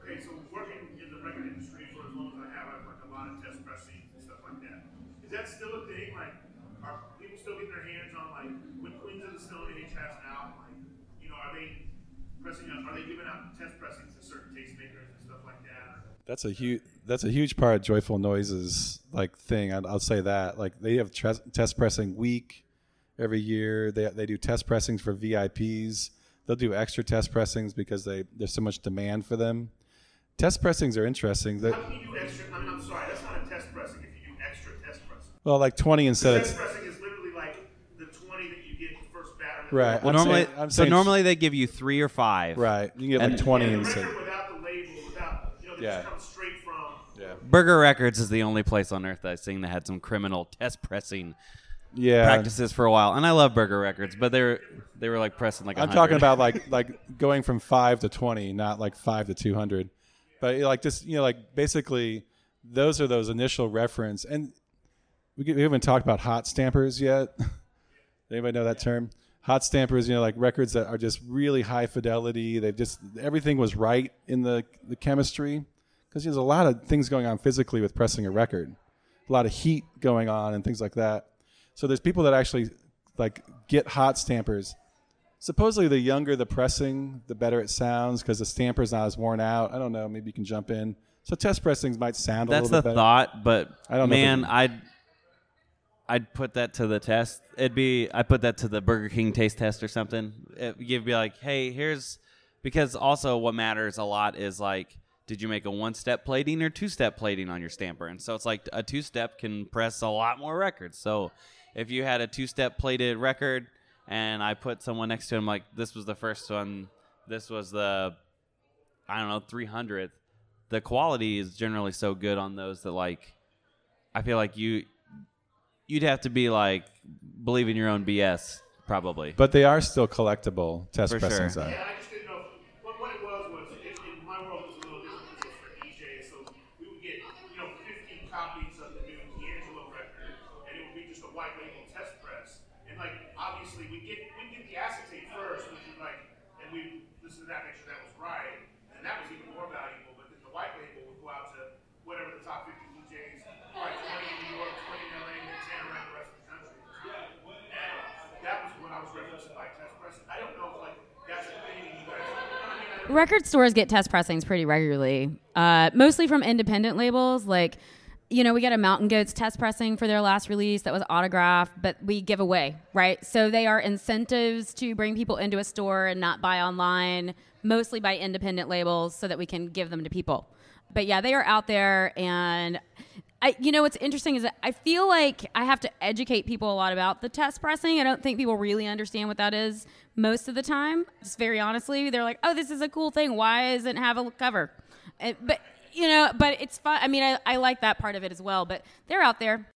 okay, so working in the record industry for as long as I have, I've worked a lot of test pressing and stuff like that. Is that still a thing? Like, are people still getting their hands on, like, when Queens of the Stone Age has album, like, you know, are they pressing out, are they giving out test pressings to certain tastemakers and stuff like that? That's a huge. That's a huge part of Joyful Noise's like thing. I'll, I'll say that. Like they have tres- test pressing week every year. They they do test pressings for VIPs. They'll do extra test pressings because they there's so much demand for them. Test pressings are interesting. They- How can you do extra, I mean, I'm sorry, that's not a test pressing if you do extra test pressing. well, like 20 instead of Test of pressing is literally like the 20 that you get the first batter. right. Well, I'm normally, saying- I'm so saying- normally they give you three or five. right. You can get like And- 20 And the instead. record without the label, without, you know, that Yeah. just comes straight from. Yeah. Burger Records is the only place on earth I've seen that had some criminal test pressing Yeah. practices for a while. And I love Burger Records, but they were they were like pressing like. I'm 100. talking about like like going from five to twenty, not like five to two hundred. But like just you know like basically those are those initial reference, and we, we haven't talked about hot stampers yet. Anybody know that term? Hot stampers, you know, like records that are just really high fidelity. They've just everything was right in the the chemistry because there's a lot of things going on physically with pressing a record, a lot of heat going on and things like that. So there's people that actually like get hot stampers supposedly the younger the pressing, the better it sounds because the stamper's not as worn out. I don't know. Maybe you can jump in. So test pressings might sound a That's little the bit better. thought, but I don't man, it- I'd I'd put that to the test. It'd be I put that to the Burger King taste test or something. It, you'd be like, hey, here's because also what matters a lot is like, did you make a one step plating or two step plating on your stamper? And so it's like a two step can press a lot more records. So if you had a two step plated record and I put someone next to him like this was the first one, this was the I don't know, 300th. The quality is generally so good on those that like I feel like you you'd have to be like believe in your own BS probably. But they are still collectible test For pressings. sure. Are. Yeah, I just didn't know. What, what it was was, in, in my world, it was a little different because it was for DJs. So we would get, you know, 15 copies of the new D'Angelo record, and it would be just a white label test press. And like, obviously, we get we get the acetate first, which is like, and we listen that, make sure that was right, and that was even more valuable. But then the white label would go out to whatever the top 50 DJs, all right, 20 in New York, 20 in LA, and then 10 around the rest of the country. And that was what I was referencing by test pressing. I don't know if like that's a thing you guys. Record stores get test pressings pretty regularly, uh, mostly from independent labels. Like, you know, we got a Mountain Goats test pressing for their last release that was autographed, but we give away, right? So they are incentives to bring people into a store and not buy online, mostly by independent labels, so that we can give them to people. But yeah, they are out there, and I, you know, what's interesting is I feel like I have to educate people a lot about the test pressing. I don't think people really understand what that is most of the time. Just very honestly, they're like, "Oh, this is a cool thing. Why doesn't it have a cover?" But you know, but it's fun. I mean, I, I like that part of it as well. But they're out there.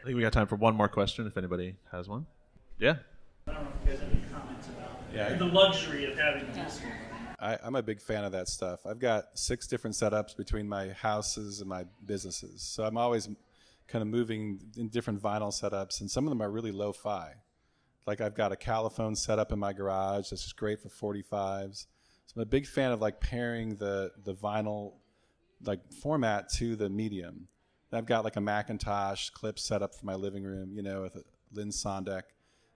I think we got time for one more question if anybody has one. Yeah. I don't know if you guys have any comments about Yeah. the luxury of having this. I, I'm a big fan of that stuff. I've got six different setups between my houses and my businesses, so I'm always kind of moving in different vinyl setups, and some of them are really lo-fi. Like I've got a Califone setup in my garage that's just great for 45s. So I'm a big fan of like pairing the the vinyl like format to the medium. I've got like a McIntosh clip set up for my living room, you know, with a Linn Sondek.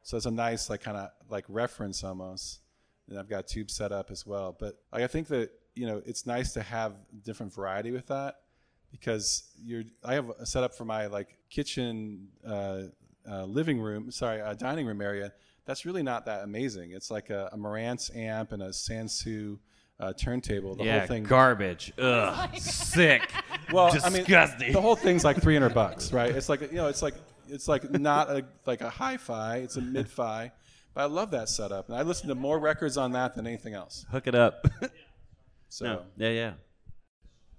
So it's a nice like kind of like reference almost. And I've got tube set up as well. But I think that you know it's nice to have different variety with that because you're. I have a setup for my like kitchen, uh, uh, living room, sorry, uh, dining room area. That's really not that amazing. It's like a, a Marantz amp and a Sansui uh, turntable. The yeah, whole thing garbage. Ugh, sick. well, disgusting. I mean, the whole thing's like three hundred bucks, right? It's like you know, it's like it's like not a like a hi-fi. It's a mid-fi, but I love that setup, and I listen to more records on that than anything else. Hook it up. So no. Yeah, yeah.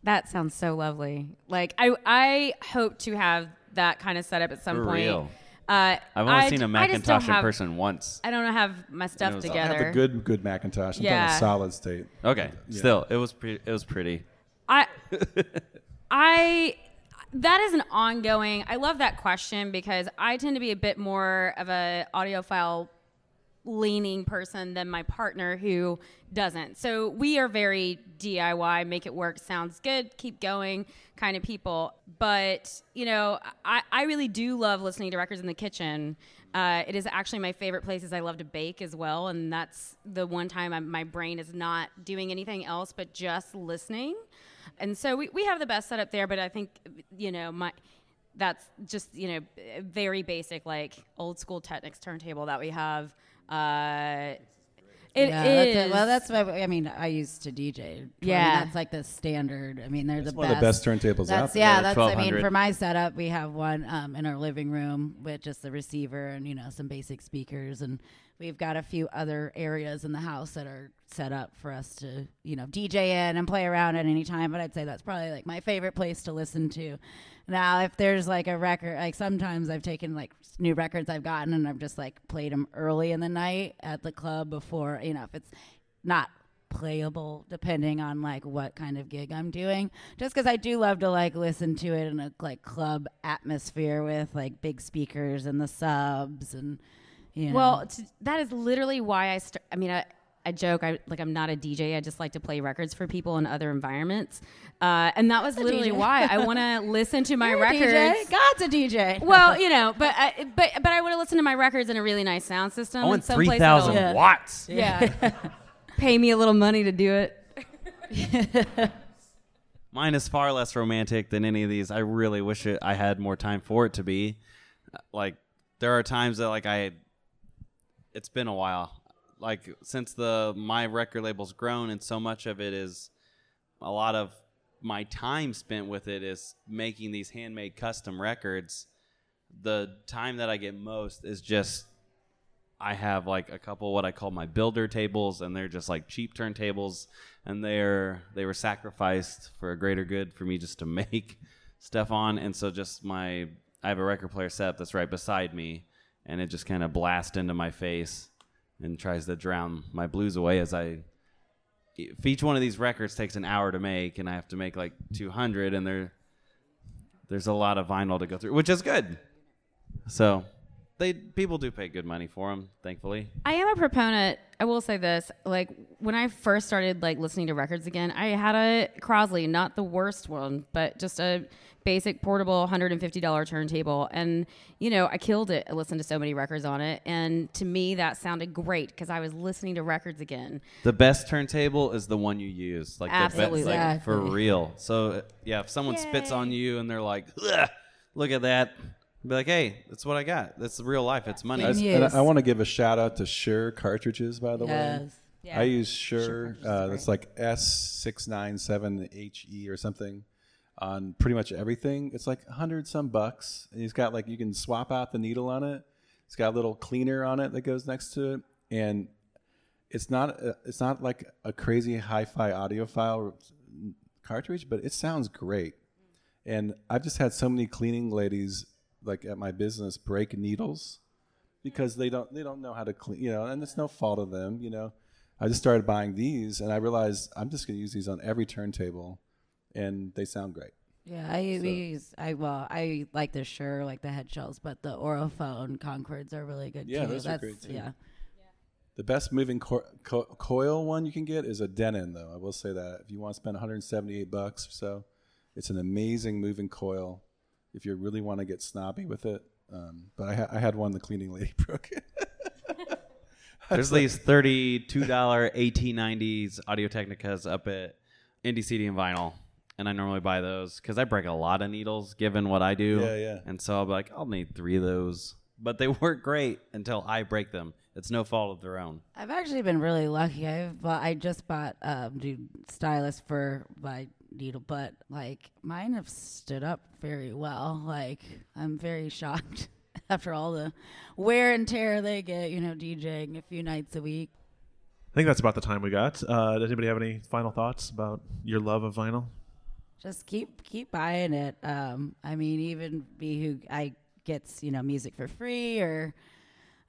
That sounds so lovely. Like I, I hope to have that kind of setup at some For point. real. Uh, I've only I seen d- a I just don't McIntosh in have- person once. I don't have my stuff was- I together. have the good good McIntosh. I'm talking Yeah. a solid state. Okay, Yeah. still, it was pretty. It was pretty. I, I, that is an ongoing. I love that question because I tend to be a bit more of a audiophile leaning person than my partner who doesn't. So we are very DIY, make it work, sounds good, keep going kind of people. But, you know, I, I really do love listening to records in the kitchen. Uh, it is actually my favorite places. I love to bake as well. And that's the one time i my brain is not doing anything else but just listening. And so we, we have the best setup there, but I think, you know, my that's just you know very basic like old school Technics turntable that we have. Uh, it yeah, that's is- it. well, that's what I mean. I used to DJ. I mean, Yeah. that's like the standard. I mean, they're It's the one best. of the best turntables That's out there. yeah. the That's I mean, for my setup, we have one um, in our living room with just the receiver and you know some basic speakers, and we've got a few other areas in the house that are set up for us to you know DJ in and play around at any time. But I'd say that's probably like my favorite place to listen to. Now, if there's like a record, like sometimes I've taken like new records I've gotten and I've just like played them early in the night at the club before, you know, if it's not playable depending on like what kind of gig I'm doing. Just because I do love to like listen to it in a like club atmosphere with like big speakers and the subs and you know. Well, t- that is literally why I start. I mean, I, I joke. I like. I'm not a DJ. I just like to play records for people in other environments. Uh, and that was a literally why I want to listen to my You're a records. DJ. God's a DJ. Well, you know, but I, but but I want to listen to my records in a really nice sound system. I want and three thousand that'll- watts. Yeah. Pay me a little money to do it. Mine is far less romantic than any of these. I really wish it, I had more time for it to be. Like there are times that like I, it's been a while. Like since the my record label's grown, and so much of it is a lot of my time spent with it is making these handmade custom records. The time that I get most is just I have like a couple what I call my builder tables, and they're just like cheap turntables, and they're they were sacrificed for a greater good for me just to make stuff on, and so just my I have a record player set up that's right beside me, and it just kind of blasts into my face and tries to drown my blues away as I. If each one of these records takes an hour to make, and I have to make like 200, and there, there's a lot of vinyl to go through, which is good. So, they people do pay good money for them, thankfully. I am a proponent. I will say this: like when I first started like listening to records again, I had a Crosley, not the worst one, but just a basic portable $150 turntable, and you know I killed it. I listened to so many records on it, and to me that sounded great because I was listening to records again. The best turntable is the one you use, like Absolutely. the best, like, for real. So uh, yeah, if someone spits on you and they're like, "Look at that," be like, "Hey, that's what I got. That's real life. It's money." I, Can and. I, want to give a shout out to Shure cartridges, by the way. Yes. I use Shure. Uh, that's like S697HE or something on pretty much everything. It's like 100 some bucks. And it's got like, you can swap out the needle on it. It's got a little cleaner on it that goes next to it. And it's not, uh, it's not like a crazy hi-fi audiophile cartridge, but it sounds great. And I've just had so many cleaning ladies like at my business break needles because they don't they don't know how to clean you know and it's no fault of them you know. I just started buying these and i realized i'm just going to use these on every turntable and they sound great. Yeah, I we use I well I like the Shure like the head shells, but the Ortofon Concordes are really good Yeah, too. those are That's, great, too. Yeah, the best moving co- co- coil one you can get is a denon though i will say that. If you want to spend 178 bucks or so it's an amazing moving coil if you really want to get snobby with it. Um, but I, ha- I had one the cleaning lady broke it. There's these thirty-two dollar AT90s Audio Technicas up at Indy CD and Vinyl, and I normally buy those because I break a lot of needles given what I do. Yeah, yeah. And so I'll be like, I'll need three of those, but they work great until I break them. It's no fault of their own. I've actually been really lucky. I've bought, I just bought um, dude stylus for my needle, but like mine have stood up very well. Like I'm very shocked after all the wear and tear they get. You know, DJing a few nights a week. I think that's about the time we got. Uh, does anybody have any final thoughts about your love of vinyl? Just keep keep buying it. Um, I mean, even be who I gets you know music for free or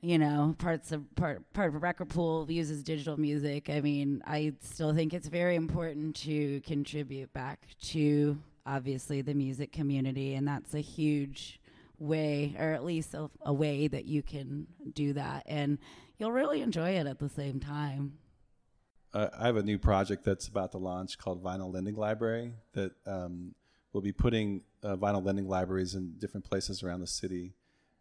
you know parts of part part of a record pool uses digital music. I mean, I still think it's very important to contribute back to obviously the music community, and that's a huge way, or at least a, a way that you can do that, and you'll really enjoy it at the same time. uh, I have a new project that's about to launch called Vinyl Lending Library that um, will be putting uh, vinyl lending libraries in different places around the city.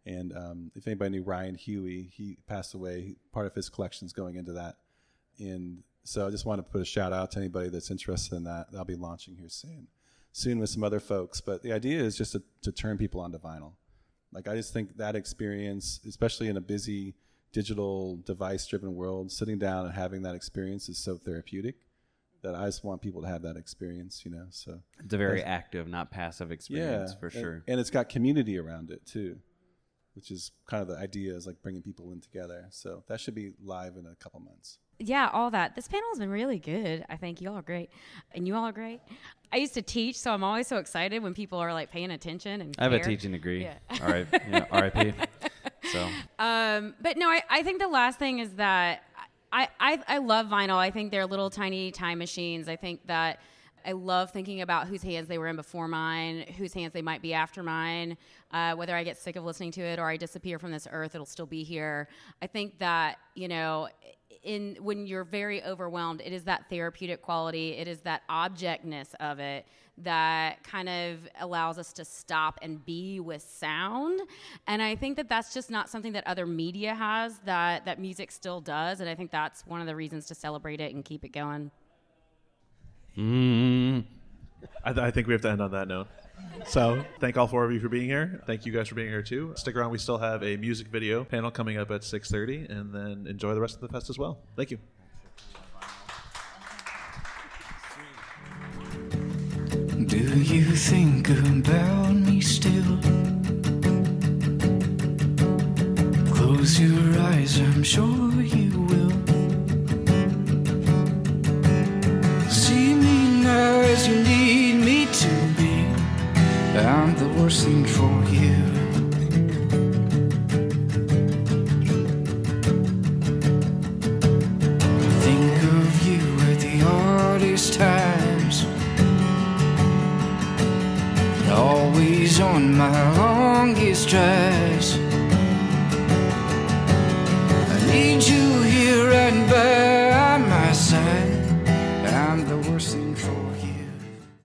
And um, if anybody knew Ryan Huey, he passed away. Part of his collection is going into that. And so I just want to put a shout out to anybody that's interested in that. That'll be launching here soon, soon with some other folks. But the idea is just to, to turn people onto vinyl. Like I just think that experience, especially in a busy digital device driven world, sitting down and having that experience is so therapeutic that I just want people to have that experience, you know. So It's a very active, not passive experience for and- sure. And it's got community around it too, which is kind of the idea is like bringing people in together. So that should be live in a couple months. yeah, all that. This panel has been really good. I think you all are great, and you all are great. I used to teach, so I'm always so excited when people are like paying attention and. I have a teaching degree. Yeah. All right. Yeah, RIP. So Um, but no, I, I think the last thing is that I, I, I love vinyl. I think they're little tiny time machines. I think that I love thinking about whose hands they were in before mine, whose hands they might be after mine. Uh, whether I get sick of listening to it or I disappear from this earth, it'll still be here. I think that you know, in when you're very overwhelmed, it is that therapeutic quality. It is that objectness of it that kind of allows us to stop and be with sound. And I think that that's just not something that other media has that that music still does. And I think that's one of the reasons to celebrate it and keep it going. Mm, I, th- I think we have to end on that note. So, thank all four of you for being here. Thank you guys for being here too. Stick around; we still have a music video panel coming up at 6:30, and then enjoy the rest of the fest as well. Thank you. Do you think about me still? Close your eyes, I'm sure you will. Me as you need me to be. I'm the worst thing for you. Think of you at the hardest times. Always on my longest drives.